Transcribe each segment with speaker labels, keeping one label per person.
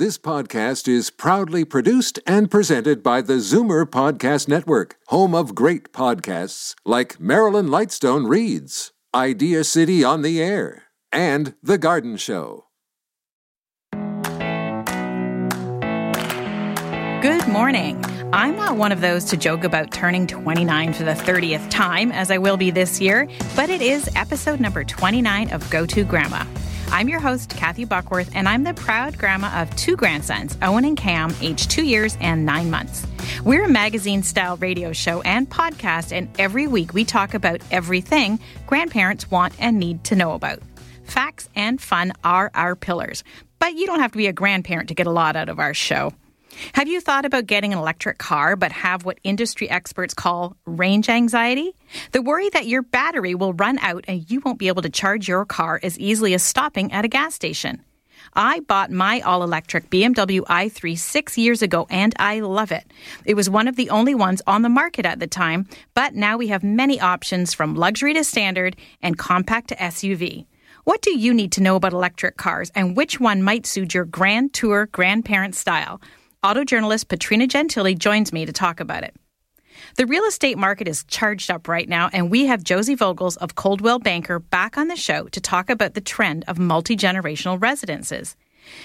Speaker 1: This podcast is proudly produced and presented by the Zoomer Podcast Network, home of great podcasts like Marilyn Lightstone Reads, Idea City on the Air, and The Garden Show.
Speaker 2: Good morning. I'm not one of those to joke about turning 29 for the 30th time, as I will be this year, but it is episode number 29 of Go To Grandma. I'm your host, Kathy Buckworth, and I'm the proud grandma of two grandsons, Owen and Cam, aged two years and nine months. We're a magazine style radio show and podcast, and every week we talk about everything grandparents want and need to know about. Facts and fun are our pillars, but you don't have to be a grandparent to get a lot out of our show. Have you thought about getting an electric car but have what industry experts call range anxiety? The worry that your battery will run out and you won't be able to charge your car as easily as stopping at a gas station. I bought my all electric BMW i3 six years ago and I love it. It was one of the only ones on the market at the time, but now we have many options from luxury to standard and compact to SUV. What do you need to know about electric cars and which one might suit your grand tour grandparent style? Auto journalist Petrina Gentile joins me to talk about it. The real estate market is charged up right now, and we have Josey Vogels of Coldwell Banker back on the show to talk about the trend of multi generational residences.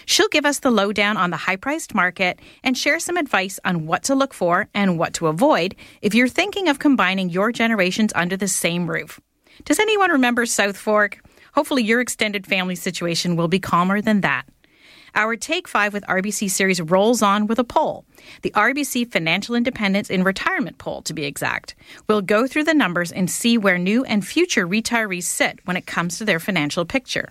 Speaker 2: She'll give us the lowdown on the high priced market and share some advice on what to look for and what to avoid if you're thinking of combining your generations under the same roof. Does anyone remember Southfork? Hopefully, your extended family situation will be calmer than that. Our Take 5 with RBC series rolls on with a poll. The RBC Financial Independence in Retirement poll, to be exact. We'll go through the numbers and see where new and future retirees sit when it comes to their financial picture.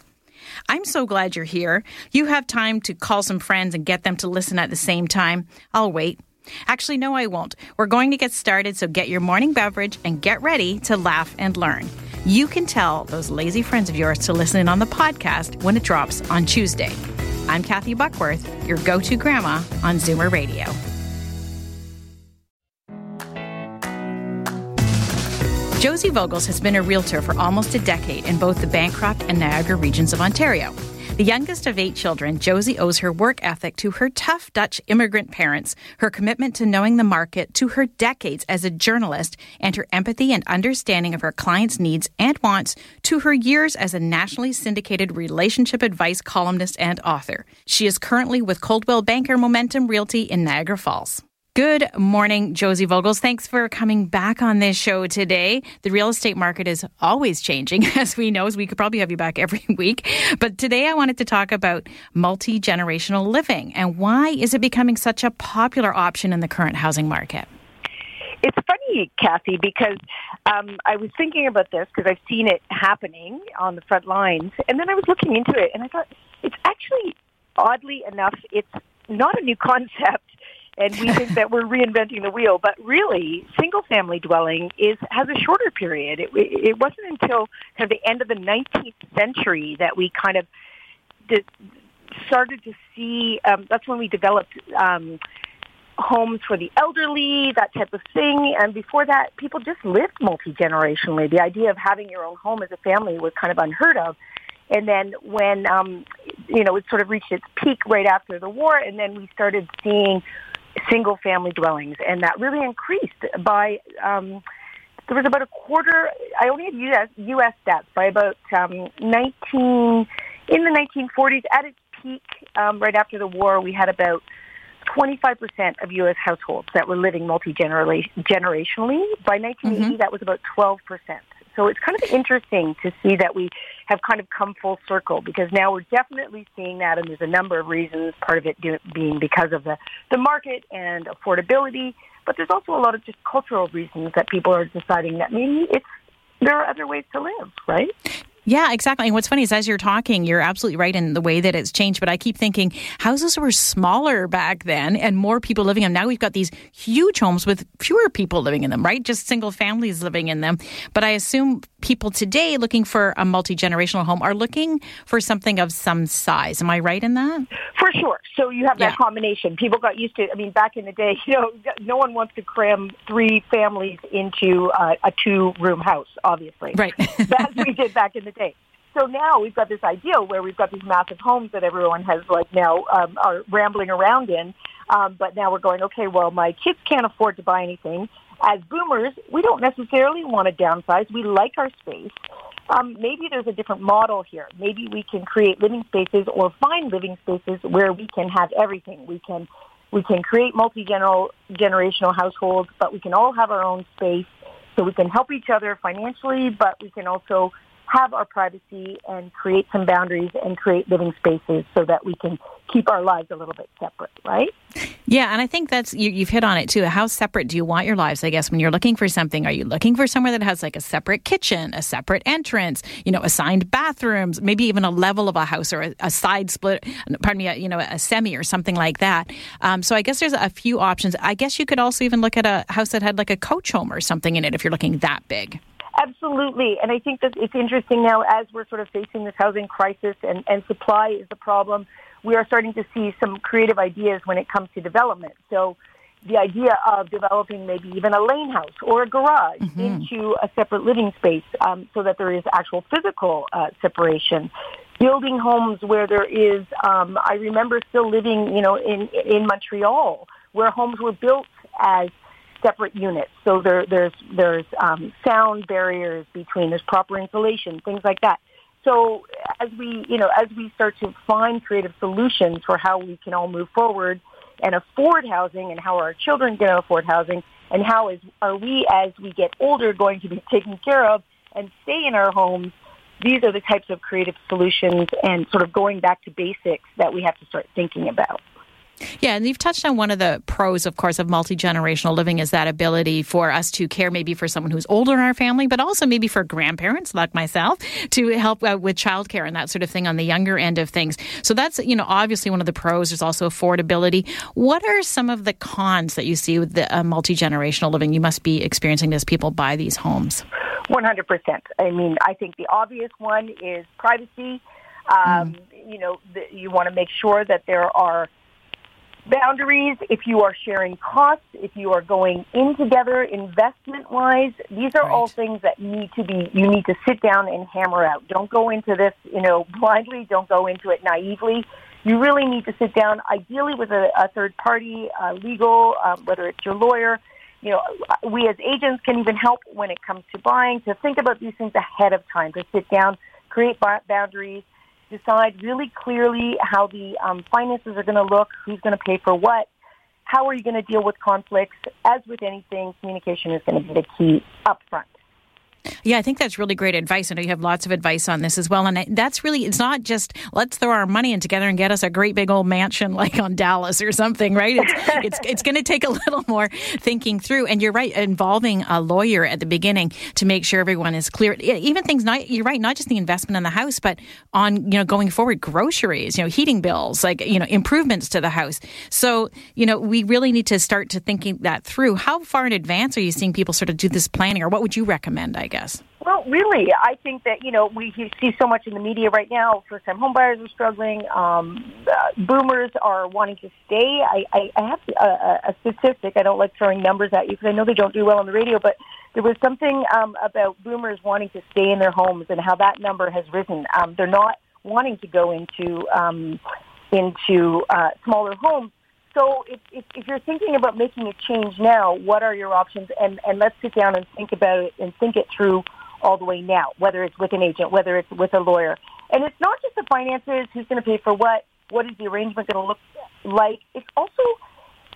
Speaker 2: I'm so glad you're here. You have time to call some friends and get them to listen at the same time. I'll wait. Actually, no, I won't. We're going to get started, so get your morning beverage and get ready to laugh and learn. You can tell those lazy friends of yours to listen in on the podcast when it drops on Tuesday. I'm Kathy Buckworth, your go to grandma on Zoomer Radio. Josey Vogels has been a realtor for almost a decade in both the Bancroft and Niagara regions of Ontario. The youngest of eight children, Josey owes her work ethic to her tough Dutch immigrant parents, her commitment to knowing the market, to her decades as a journalist, and her empathy and understanding of her clients' needs and wants, to her years as a nationally syndicated relationship advice columnist and author. She is currently with Coldwell Banker Momentum Realty in Niagara Falls. Good morning, Josey Vogels. Thanks for coming back on this show today. The real estate market is always changing, as we know, as we could probably have you back every week. But today I wanted to talk about multi generational living and why is it becoming such a popular option in the current housing market?
Speaker 3: It's funny, Kathy, because um, I was thinking about this because I've seen it happening on the front lines, and then I was looking into it, and I thought it's actually, oddly enough, it's not a new concept and we think that we're reinventing the wheel. But really, single-family dwelling is has a shorter period. It, it wasn't until kind of the end of the 19th century that we kind of did, started to see. Um, that's when we developed. Um, homes for the elderly, that type of thing. And before that, people just lived multi-generationally. The idea of having your own home as a family was kind of unheard of. And then when, um, you know, it sort of reached its peak right after the war, and then we started seeing single family dwellings, and that really increased by. Um, there was about a quarter. I only had U.S. U.S. stats by about um, 19 in the 1940s. At its peak, um, right after the war, we had about 25% of U.S. households that were living multi generationally. By 1980, mm-hmm. that was about 12%. So it's kind of interesting to see that we have kind of come full circle because now we're definitely seeing that, and there's a number of reasons. Part of it being because of the the market and affordability, but there's also a lot of just cultural reasons that people are deciding that maybe it's there are other ways to live, right?
Speaker 2: Yeah, exactly. And what's funny is as you're talking, you're absolutely right in the way that it's changed. But I keep thinking houses were smaller back then and more people living in them. Now we've got these huge homes with fewer people living in them, right? Just single families living in them. But I assume people today looking for a multi generational home are looking for something of some size. Am I right in that?
Speaker 3: For sure. So you have that yeah. combination. People got used to. I mean, back in the day, you know, no one wants to cram three families into uh, a two room house. Obviously,
Speaker 2: right?
Speaker 3: As we did back in the day. so now we've got this idea where we've got these massive homes that everyone has like now um, are rambling around in. Um, but now we're going, okay, well, my kids can't afford to buy anything. As boomers, we don't necessarily want to downsize. We like our space. Um, maybe there's a different model here. Maybe we can create living spaces or find living spaces where we can have everything. We can we can create multi generational households, but we can all have our own space. So we can help each other financially, but we can also have our privacy and create some boundaries and create living spaces so that we can keep our lives a little bit separate, right?
Speaker 2: Yeah, and I think that's you, you've hit on it too. How separate do you want your lives? I guess when you're looking for something, are you looking for somewhere that has like a separate kitchen, a separate entrance, you know, assigned bathrooms, maybe even a level of a house or a, a side split? Pardon me, a, you know, a semi or something like that. Um, so I guess there's a few options. I guess you could also even look at a house that had like a coach home or something in it if you're looking that big.
Speaker 3: Absolutely. And I think that it's interesting now as we're sort of facing this housing crisis and, and supply is the problem, we are starting to see some creative ideas when it comes to development. So the idea of developing maybe even a lane house or a garage mm-hmm. into a separate living space um, so that there is actual physical uh, separation. Building homes where there is, um, I remember still living, you know, in, in Montreal where homes were built as separate units. So there, there's there's um, sound barriers between. There's proper insulation, things like that. So as we you know as we start to find creative solutions for how we can all move forward and afford housing, and how our children can afford housing, and how is are we as we get older going to be taken care of and stay in our homes. These are the types of creative solutions and sort of going back to basics that we have to start thinking about.
Speaker 2: Yeah, and you've touched on one of the pros, of course, of multi generational living is that ability for us to care maybe for someone who's older in our family, but also maybe for grandparents like myself to help uh, with childcare and that sort of thing on the younger end of things. So that's, you know, obviously one of the pros. There's also affordability. What are some of the cons that you see with the uh, multi generational living you must be experiencing as people buy these homes?
Speaker 3: 100%. I mean, I think the obvious one is privacy. Um, mm. You know, the, you want to make sure that there are boundaries, if you are sharing costs, if you are going in together investment wise, these are right. all things that need to be, you need to sit down and hammer out. Don't go into this, you know, blindly. Don't go into it naively. You really need to sit down, ideally with a, a third party, uh, legal, um, whether it's your lawyer. You know, we as agents can even help when it comes to buying to think about these things ahead of time, to sit down, create boundaries, decide really clearly how the um, finances are going to look, who's going to pay for what, how are you going to deal with conflicts. As with anything, communication is going to be the key up front.
Speaker 2: Yeah, I think that's really great advice. I know you have lots of advice on this as well. And that's really, it's not just let's throw our money in together and get us a great big old mansion like on Dallas or something, right? It's, it's, it's going to take a little more thinking through. And you're right, involving a lawyer at the beginning to make sure everyone is clear. Even things not, you're right, not just the investment in the house, but on, you know, going forward, groceries, you know, heating bills, like, you know, improvements to the house. So, you know, we really need to start to thinking that through. How far in advance are you seeing people sort of do this planning or what would you recommend, I guess?
Speaker 3: Well, really, I think that you know we see so much in the media right now. First-time homebuyers are struggling. Um, uh, boomers are wanting to stay. I, I, I have a, a statistic. I don't like throwing numbers at you because I know they don't do well on the radio. But there was something um, about boomers wanting to stay in their homes and how that number has risen. Um, they're not wanting to go into um, into uh, smaller homes so if, if, if you're thinking about making a change now, what are your options? And, and let's sit down and think about it and think it through all the way now, whether it's with an agent, whether it's with a lawyer. And it's not just the finances, who's going to pay for what, what is the arrangement going to look like. It's also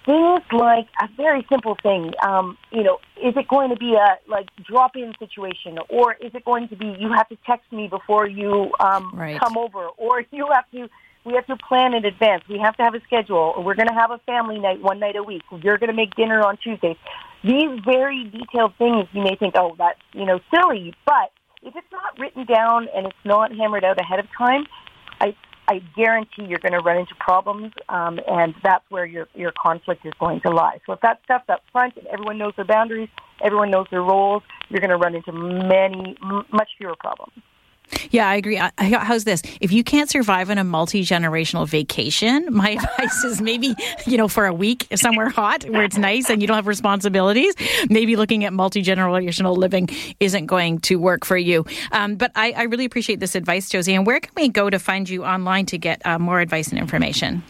Speaker 3: things like a very simple thing. Um, you know, is it going to be a like drop-in situation, or is it going to be you have to text me before you um, right. come over, or you have to we have to plan in advance. We have to have a schedule. We're going to have a family night one night a week. You're going to make dinner on Tuesdays. These very detailed things you may think, oh, that's, you know, silly. But if it's not written down and it's not hammered out ahead of time, I, I guarantee you're going to run into problems, um, and that's where your, your conflict is going to lie. So if that stuff's up front and everyone knows their boundaries, everyone knows their roles, you're going to run into many, m- much fewer problems.
Speaker 2: Yeah, I agree. How's this? If you can't survive on a multi generational vacation, my advice is maybe, you know, for a week somewhere hot where it's nice and you don't have responsibilities, maybe looking at multi generational living isn't going to work for you. Um, but I, I, really appreciate this advice, Josey. And where can we go to find you online to get uh, more advice and information?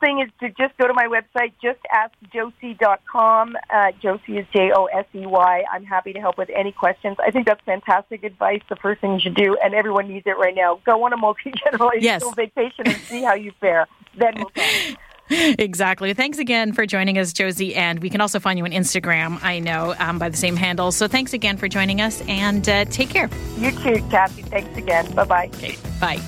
Speaker 3: Thing is to just go to my website, justaskjosey.com. Uh, Josey is J O S E Y. I'm happy to help with any questions. I think that's fantastic advice. The first thing you should do and everyone needs it right now. Go on a multi-generational yes. vacation and see how you fare. Then we'll talk.
Speaker 2: Exactly. Thanks again for joining us, Josey. And we can also find you on Instagram, I know, um, by the same handle. So thanks again for joining us and uh, take care.
Speaker 3: You too, Kathy. Thanks again. Bye bye.
Speaker 2: Okay. Bye.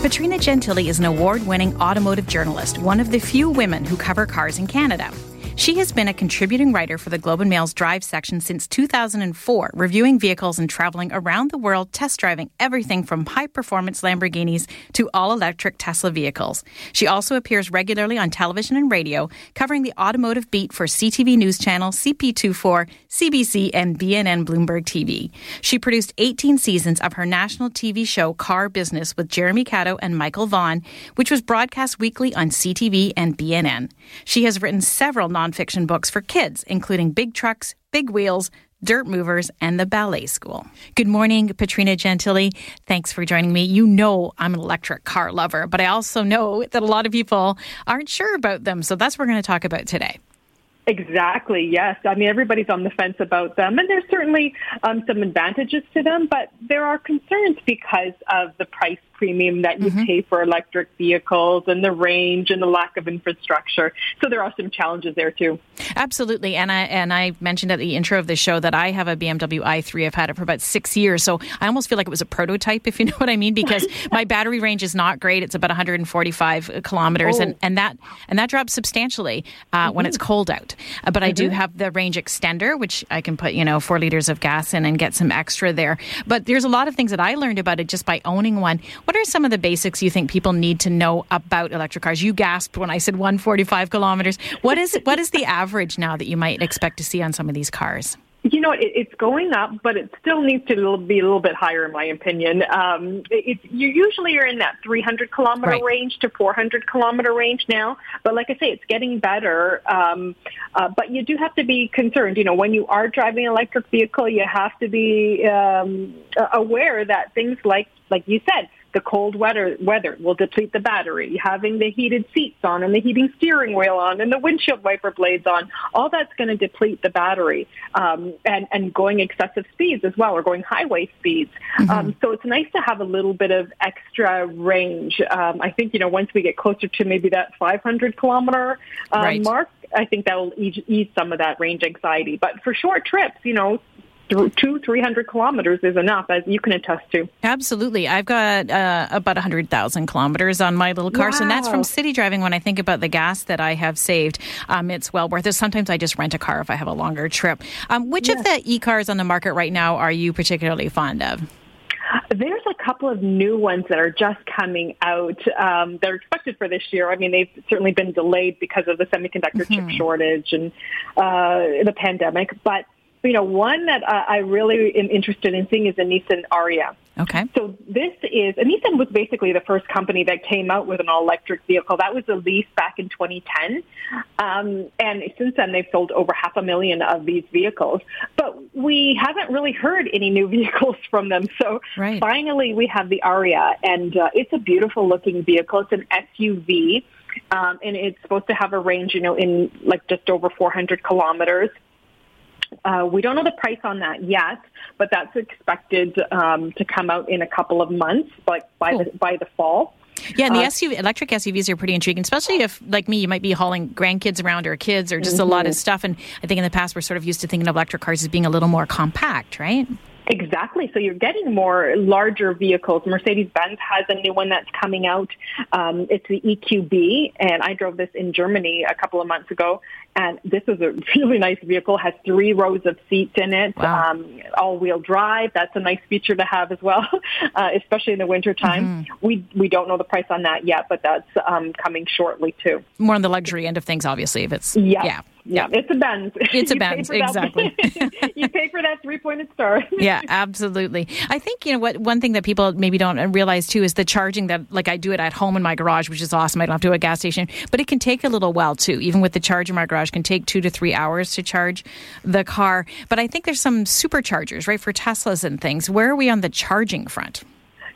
Speaker 2: Petrina Gentile is an award winning automotive journalist, one of the few women who cover cars in Canada. She has been a contributing writer for the Globe and Mail's Drive section since 2004, reviewing vehicles and traveling around the world test driving everything from high performance Lamborghinis to all electric Tesla vehicles. She also appears regularly on television and radio, covering the automotive beat for CTV News Channel, CP24, CBC, and BNN Bloomberg TV. She produced 18 seasons of her national TV show Car Business with Jeremy Cato and Michael Vaughan, which was broadcast weekly on CTV and BNN. She has written several non nonfiction books for kids, including Big Trucks, Big Wheels, Dirt Movers, and the Ballet School. Good morning, Petrina Gentile. Thanks for joining me. You know I'm an electric car lover, but I also know that a lot of people aren't sure about them. So that's what we're going to talk about today.
Speaker 4: Exactly, yes. I mean, everybody's on the fence about them, and there's certainly um, some advantages to them, but there are concerns because of the price premium that you mm-hmm. pay for electric vehicles and the range and the lack of infrastructure. So there are some challenges there too.
Speaker 2: Absolutely, and I and I mentioned at the intro of the show that I have a BMW i3. I've had it for about six years, so I almost feel like it was a prototype, if you know what I mean, because my battery range is not great. It's about 145 kilometers, oh. and, and that and that drops substantially uh, mm-hmm. when it's cold out. Uh, but mm-hmm. I do mm-hmm. have the range extender, which I can put you know four liters of gas in and get some extra there. But there's a lot of things that I learned about it just by owning one. What are some of the basics you think people need to know about electric cars? You gasped when I said 145 kilometers. What is what is the average now that you might expect to see on some of these cars?
Speaker 4: You know, it, it's going up, but it still needs to be a little bit higher, in my opinion. Um, it's you usually are in that 300 kilometer right. range to 400 kilometer range now. But like I say, it's getting better. Um, uh, but you do have to be concerned. You know, when you are driving an electric vehicle, you have to be um, aware that things like, like you said, the cold weather, weather will deplete the battery. Having the heated seats on and the heating steering wheel on and the windshield wiper blades on, all that's going to deplete the battery. Um, and, and going excessive speeds as well, or going highway speeds. Mm-hmm. Um, so it's nice to have a little bit of extra range. Um, I think, you know, once we get closer to maybe that 500 kilometer uh, right. mark, I think that will ease, ease some of that range anxiety. But for short trips, you know, two, three hundred kilometers is enough, as you can attest to.
Speaker 2: Absolutely, I've got uh, about a hundred thousand kilometers on my little car, wow. so that's from city driving. When I think about the gas that I have saved, um, it's well worth it. Sometimes I just rent a car if I have a longer trip. Um, which yes. of the e-cars on the market right now are you particularly fond of?
Speaker 4: There's a couple of new ones that are just coming out. Um, they're expected for this year. I mean, they've certainly been delayed because of the semiconductor mm-hmm. chip shortage and uh, the pandemic, but you know, one that uh, I really am interested in seeing is the Nissan Ariya.
Speaker 2: Okay.
Speaker 4: So this is, Nissan was basically the first company that came out with an all-electric vehicle. That was the Leaf back in 2010. Um, and since then, they've sold over half a million of these vehicles. But we haven't really heard any new vehicles from them. So right. finally, we have the Ariya, and uh, it's a beautiful-looking vehicle. It's an SUV. Um, and it's supposed to have a range, you know, in like just over 400 kilometers. Uh, we don't know the price on that yet, but that's expected um, to come out in a couple of months, like by cool. the by the fall.
Speaker 2: Yeah, and the uh, SUV, electric SUVs are pretty intriguing, especially if, like me, you might be hauling grandkids around or kids or just mm-hmm. a lot of mm-hmm. stuff. And I think in the past we're sort of used to thinking of electric cars as being a little more compact, right?
Speaker 4: Exactly. So you're getting more larger vehicles. Mercedes-Benz has a new one that's coming out. Um, it's the EQB, and I drove this in Germany a couple of months ago, And this is a really nice vehicle, has three rows of seats in it,
Speaker 2: Wow.
Speaker 4: um, all-wheel drive. That's a nice feature to have as well, uh, especially in the wintertime.
Speaker 2: Mm-hmm.
Speaker 4: We, we don't know the price on that yet, but that's um, coming shortly too.
Speaker 2: More on the luxury end of things, obviously, if it's,
Speaker 4: Yeah.
Speaker 2: yeah.
Speaker 4: Yeah, it's a Benz.
Speaker 2: It's a Benz, exactly.
Speaker 4: you pay for that three-pointed star.
Speaker 2: yeah, absolutely. I think you know what one thing that people maybe don't realize too is the charging that like I do it at home in my garage, which is awesome. I don't have to go to a gas station, but it can take a little while too. Even with the charge in my garage, can take two to three hours to charge the car. But I think there's some superchargers, right, for Teslas and things. Where are we on the charging front?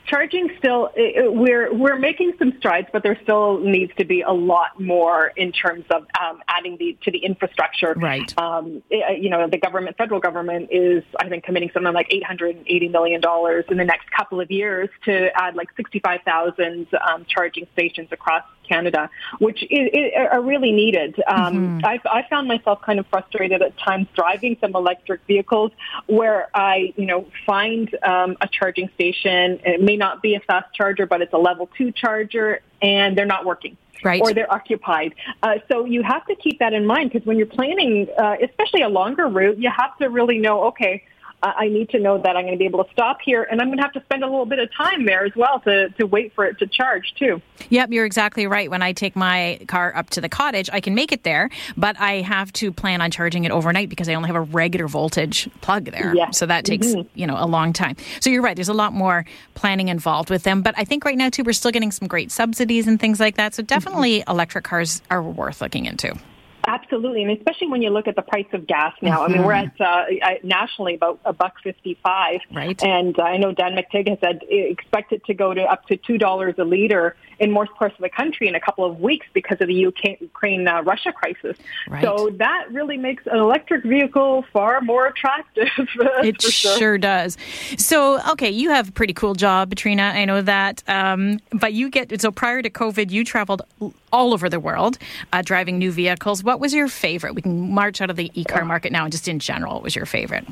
Speaker 4: Charging still, uh, we're we're making some strides, but there still needs to be a lot more in terms of um, adding the to the infrastructure.
Speaker 2: Right.
Speaker 4: Um, you know, the government, federal government, is I think committing something like eight hundred and eighty million dollars in the next couple of years to add like sixty five thousand um, charging stations across Canada, which is, is, are really needed. Um, I've, I found myself kind of frustrated at times driving some electric vehicles where I, you know, find um, a charging station. It may not be a fast charger, but it's a level two charger, and they're not working.
Speaker 2: Right.
Speaker 4: Or they're occupied. Uh, so you have to keep that in mind because when you're planning, uh, especially a longer route, you have to really know, okay, I I need to know that I'm going to be able to stop here, and I'm going to have to spend a little bit of time there as well to, to wait for it to charge too.
Speaker 2: Yep, you're exactly right. When I take my car up to the cottage, I can make it there, but I have to plan on charging it overnight because I only have a regular voltage plug there.
Speaker 4: Yeah.
Speaker 2: So that takes,
Speaker 4: Mhm.
Speaker 2: you know, a long time. So you're right, there's a lot more planning involved with them, but I think right now too we're still getting some great subsidies and things like that. So definitely electric cars are worth looking into.
Speaker 4: Absolutely, and especially when you look at the price of gas now. I mean, we're at uh, nationally about a buck fifty-five,
Speaker 2: Right.
Speaker 4: And I know Dan McTeague has said eh, expect it to go to up to two dollars a liter in most parts of the country in a couple of weeks because of the Ukraine uh, Russia crisis.
Speaker 2: Right.
Speaker 4: So that really makes an electric vehicle far more attractive.
Speaker 2: It
Speaker 4: for
Speaker 2: sure. does. So, okay, you have a pretty cool job, Katrina. I know that. Um, but you get so prior to COVID, you traveled all over the world uh, driving new vehicles. What was your favorite? We can march out of the e-car market now, and just in general, what was your favorite?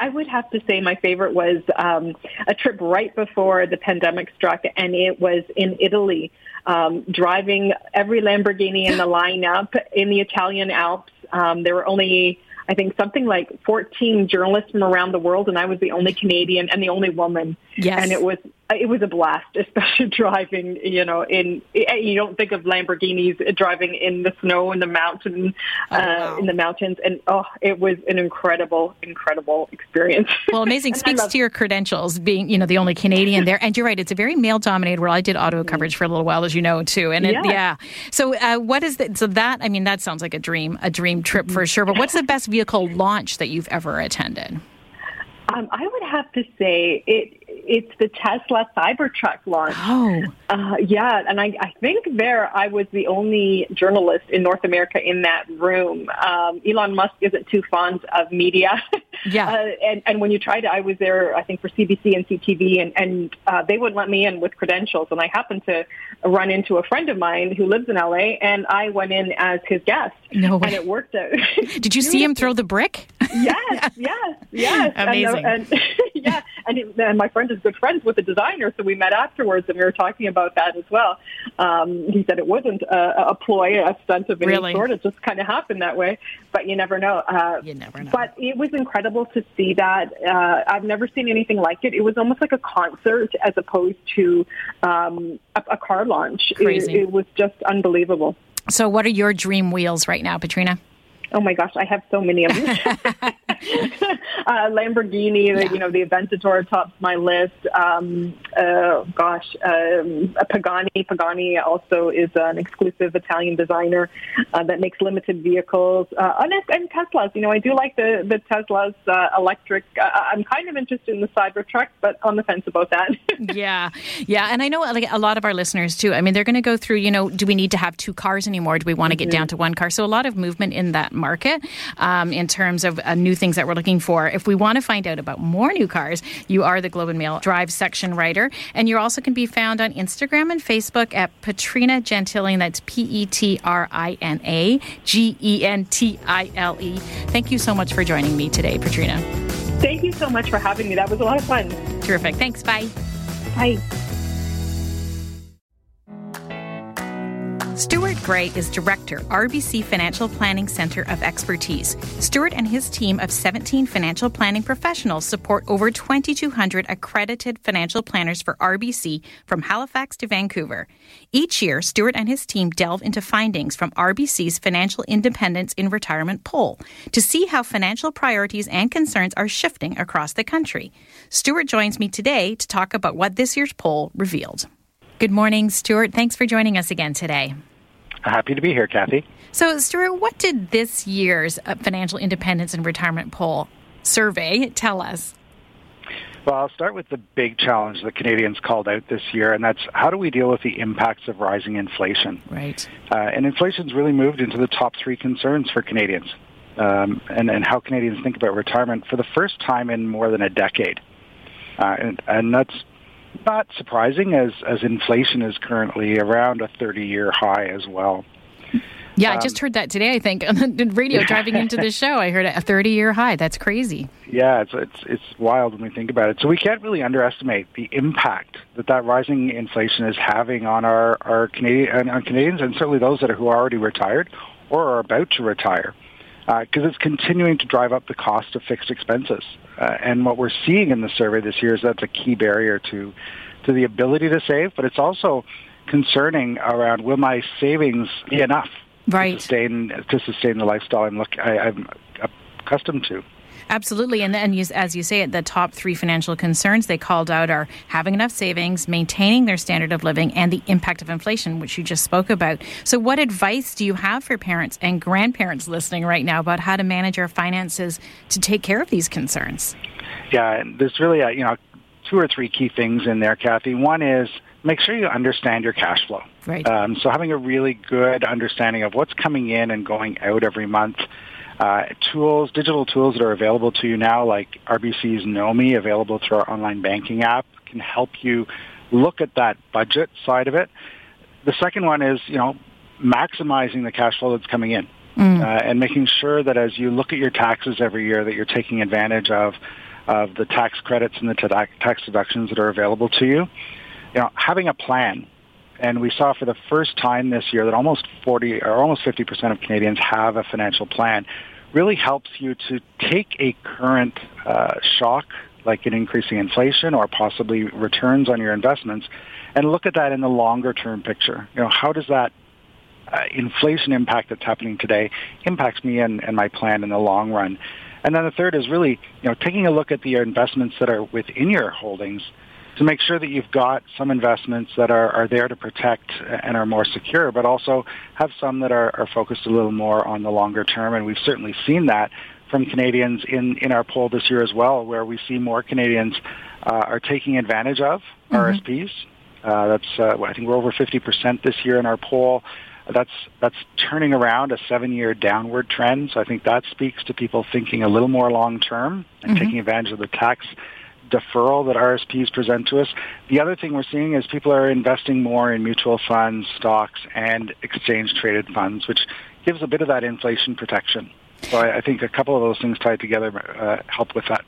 Speaker 4: I would have to say my favorite was um, a trip right before the pandemic struck, and it was in Italy, um, driving every Lamborghini in the lineup in the Italian Alps. Um, there were only, I think, something like 14 journalists from around the world, and I was the only Canadian and the only woman.
Speaker 2: Yes.
Speaker 4: And it was it was a blast, especially driving. You know, in you don't think of Lamborghinis driving in the snow in the mountain,
Speaker 2: Oh,
Speaker 4: uh,
Speaker 2: wow.
Speaker 4: in the mountains, and oh, it was an incredible, incredible experience.
Speaker 2: Well, amazing. Speaks to your credentials, being you know the only Canadian there. And you're right; it's a very male-dominated world. I did auto coverage for a little while, as you know, too. And it,
Speaker 4: Mm-hmm. Yeah.
Speaker 2: yeah. So, uh, what is that? So that I mean, that sounds like a dream, a dream trip for sure. But what's the best vehicle launch that you've ever attended?
Speaker 4: Um, I would have to say it. It's the Tesla Cybertruck launch.
Speaker 2: Oh,
Speaker 4: Uh, yeah, and I, I think there I was the only journalist in North America in that room. Um, Elon Musk isn't too fond of media.
Speaker 2: Yeah.
Speaker 4: Uh, and, and when you tried it, I was there, I think, for CBC and CTV, and, and uh, they wouldn't let me in with credentials. And I happened to run into a friend of mine who lives in LA, and I went in as his guest.
Speaker 2: No way.
Speaker 4: And it worked out.
Speaker 2: did you see him throw the brick?
Speaker 4: yes, yes, yes.
Speaker 2: Amazing.
Speaker 4: And, and yeah, and, it, and my friend is good friends with the designer, so we met afterwards, and we were talking about that as well. Um, he said it wasn't a, a ploy, a stunt of any
Speaker 2: Really?
Speaker 4: sort. It just kind of happened that way, but you never know. Uh,
Speaker 2: You never know.
Speaker 4: But it was incredible to see that. Uh, I've never seen anything like it. It was almost like a concert as opposed to um, a, a car launch. It-
Speaker 2: Crazy.
Speaker 4: it was just unbelievable.
Speaker 2: So, what are your dream wheels right now, Petrina?
Speaker 4: Oh my gosh, I have so many of them. uh, Lamborghini, the,
Speaker 2: Yeah.
Speaker 4: you know, the Aventador tops my list. Um, uh, gosh, um, Pagani. Pagani also is an exclusive Italian designer uh, that makes limited vehicles. Uh, and, and Teslas, you know, I do like the the Teslas uh, electric. Uh, I'm kind of interested in the Cybertruck, but on the fence about that.
Speaker 2: yeah, yeah, and I know like a lot of our listeners too. I mean, they're going to go through. You know, do we need to have two cars anymore? Do we want to get down to one car? So a lot of movement in that market um, in terms of uh, new things that we're looking for. If we want to find out about more new cars, you are the Globe and Mail Drive section writer, and you also can be found on Instagram and Facebook at Petrina Gentile. That's P E T R I N A G E N T I L E. Thank you so much for joining me today, Petrina.
Speaker 4: Thank you so much for having me. That was a lot of fun.
Speaker 2: Terrific. Thanks. Bye.
Speaker 4: Bye.
Speaker 2: Stuart Gray is Director, RBC Financial Planning Center of Expertise. Stuart and his team of 17 financial planning professionals support over 2,200 accredited financial planners for RBC from Halifax to Vancouver. Each year, Stuart and his team delve into findings from RBC's Financial Independence in Retirement poll to see how financial priorities and concerns are shifting across the country. Stuart joins me today to talk about what this year's poll revealed. Good morning, Stuart. Thanks for joining us again today.
Speaker 5: Happy to be here, Kathy.
Speaker 2: So, Stuart, what did this year's uh, Financial Independence and Retirement Poll survey tell us?
Speaker 5: Well, I'll start with the big challenge that Canadians called out this year, and that's how do we deal with the impacts of rising inflation?
Speaker 2: Right.
Speaker 5: Uh, and inflation's really moved into the top three concerns for Canadians, um, and, and how Canadians think about retirement for the first time in more than a decade. Uh, and, and that's not surprising as, as inflation is currently around a 30 year high as well.
Speaker 2: Yeah, um, I just heard that today. I think on the radio driving into the show, I heard a 30 year high. That's crazy.
Speaker 5: Yeah, it's, it's it's wild when we think about it. So we can't really underestimate the impact that that rising inflation is having on our our Canadian on Canadians and certainly those that are who are already retired or are about to retire because uh, it's continuing to drive up the cost of fixed expenses. Uh, and what we're seeing in the survey this year is that's a key barrier to to the ability to save, but it's also concerning around will my savings be enough
Speaker 2: right.
Speaker 5: to sustain to sustain the lifestyle I'm look I, I'm accustomed to.
Speaker 2: Absolutely. And, and you, as you say, the top three financial concerns they called out are having enough savings, maintaining their standard of living, and the impact of inflation, which you just spoke about. So, what advice do you have for parents and grandparents listening right now about how to manage our finances to take care of these concerns?
Speaker 5: Yeah, there's really, a, you know, two or three key things in there, Kathy. One is make sure you understand your cash flow.
Speaker 2: Right.
Speaker 5: Um, so having a really good understanding of what's coming in and going out every month uh, tools, digital tools that are available to you now, like RBC's NOMI, available through our online banking app, can help you look at that budget side of it. The second one is, you know, maximizing the cash flow that's coming in. Mm. Uh, and making sure that as you look at your taxes every year that you're taking advantage of of the tax credits and the tax deductions that are available to you. You know, having a plan and we saw for the first time this year that almost 40 or almost 50% of Canadians have a financial plan really helps you to take a current uh, shock like an increasing inflation or possibly returns on your investments and look at that in the longer term picture. You know, how does that uh, inflation impact that's happening today impacts me and, and my plan in the long run? And then the third is really, you know, taking a look at the investments that are within your holdings to make sure that you've got some investments that are, are there to protect and are more secure, but also have some that are, are focused a little more on the longer term. And we've certainly seen that from Canadians in, in our poll this year as well, where we see more Canadians uh, are taking advantage of mm-hmm. RSPs. Uh, that's uh, I think we're over 50% this year in our poll. That's that's turning around a seven-year downward trend. So I think that speaks to people thinking a little more long term and mm-hmm. taking advantage of the tax deferral that RSPs present to us. The other thing we're seeing is people are investing more in mutual funds, stocks, and exchange traded funds, which gives a bit of that inflation protection. So I, I think a couple of those things tied together uh, help with that.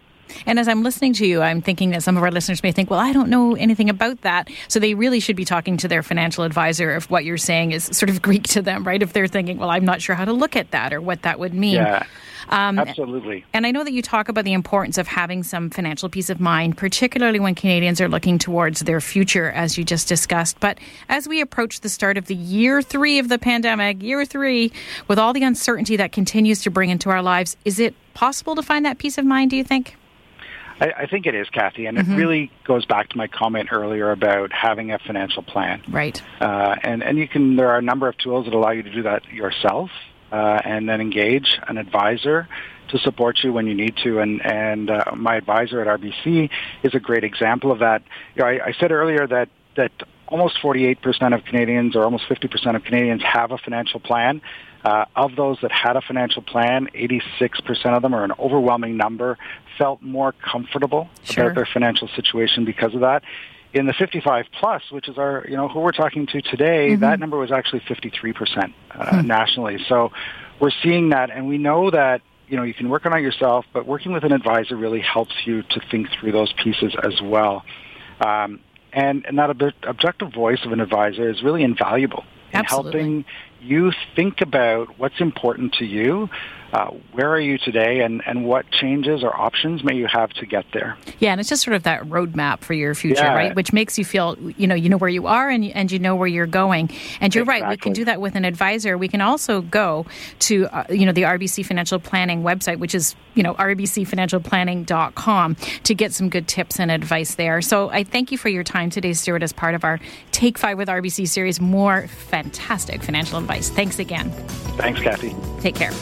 Speaker 2: And as I'm listening to you, I'm thinking that some of our listeners may think, well, I don't know anything about that. So they really should be talking to their financial advisor if what you're saying is sort of Greek to them, right? If they're thinking, well, I'm not sure how to look at that or what that would mean.
Speaker 5: Yeah. Um, Absolutely.
Speaker 2: And I know that you talk about the importance of having some financial peace of mind, particularly when Canadians are looking towards their future, as you just discussed. But as we approach the start of the year three of the pandemic, year three, with all the uncertainty that continues to bring into our lives, is it possible to find that peace of mind, do you think?
Speaker 5: I, I think it is, Kathy, and mm-hmm. it really goes back to my comment earlier about having a financial plan.
Speaker 2: Right.
Speaker 5: Uh, and and you can there are a number of tools that allow you to do that yourself uh, and then engage an advisor to support you when you need to. And, and uh, my advisor at RBC is a great example of that. You know, I, I said earlier that, that almost 48% of Canadians or almost 50% of Canadians have a financial plan. Uh, of those that had a financial plan, 86% of them, or an overwhelming number, felt more comfortable
Speaker 2: sure.
Speaker 5: about their financial situation because of that in the 55 plus, which is our, you know, who we're talking to today, mm-hmm. that number was actually 53% uh, hmm. nationally. So we're seeing that, and we know that, you know, you can work on it yourself, but working with an advisor really helps you to think through those pieces as well. Um, and, and that ob- objective voice of an advisor is really invaluable in
Speaker 2: Absolutely.
Speaker 5: helping you think about what's important to you uh, where are you today and, and what changes or options may you have to get there?
Speaker 2: Yeah, and it's just sort of that roadmap for your future,
Speaker 5: Yeah.
Speaker 2: right? Which makes you feel, you know, you know where you are and, and you know where you're going. And you're right, we can do that with an advisor. We can also go to, uh, you know, the RBC Financial Planning website, which is, you know, rbcfinancialplanning.com to get some good tips and advice there. So I thank you for your time today, Stuart, as part of our Take Five with RBC series. More fantastic financial advice. Thanks again.
Speaker 5: Thanks, Kathy.
Speaker 2: Take care.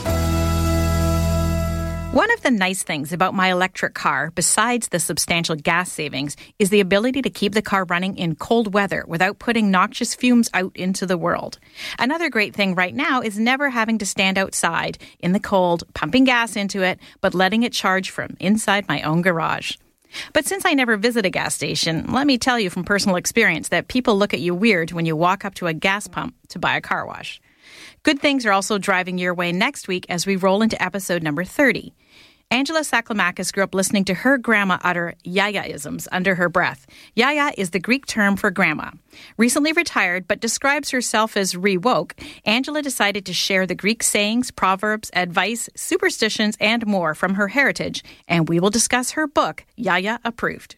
Speaker 2: One of the nice things about my electric car, besides the substantial gas savings, is the ability to keep the car running in cold weather without putting noxious fumes out into the world. Another great thing right now is never having to stand outside in the cold, pumping gas into it, but letting it charge from inside my own garage. But since I never visit a gas station, let me tell you from personal experience that people look at you weird when you walk up to a gas pump to buy a car wash. Good things are also driving your way next week as we roll into episode number 30. Angela Saklamakis grew up listening to her grandma utter yaya-isms under her breath. Yaya is the Greek term for grandma. Recently retired, but describes herself as rewoke, Angela decided to share the Greek sayings, proverbs, advice, superstitions, and more from her heritage, and we will discuss her book, Yaya Approved.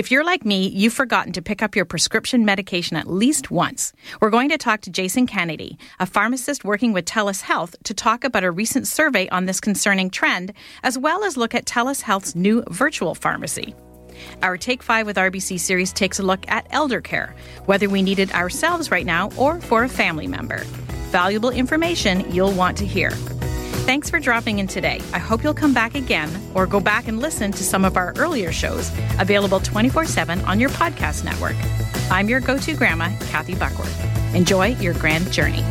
Speaker 2: If you're like me, you've forgotten to pick up your prescription medication at least once. We're going to talk to Jason Kennedy, a pharmacist working with TELUS Health, to talk about a recent survey on this concerning trend, as well as look at TELUS Health's new virtual pharmacy. Our Take 5 with RBC series takes a look at elder care, whether we need it ourselves right now or for a family member. Valuable information you'll want to hear. Thanks for dropping in today. I hope you'll come back again or go back and listen to some of our earlier shows, available 24 7 on your podcast network. I'm your go to grandma, Kathy Buckworth. Enjoy your grand journey.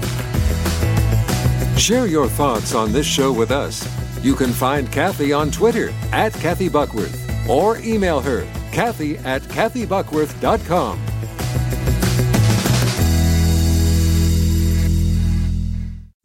Speaker 1: Share your thoughts on this show with us. You can find Kathy on Twitter at Kathy Buckworth or email her, Kathy at KathyBuckworth.com.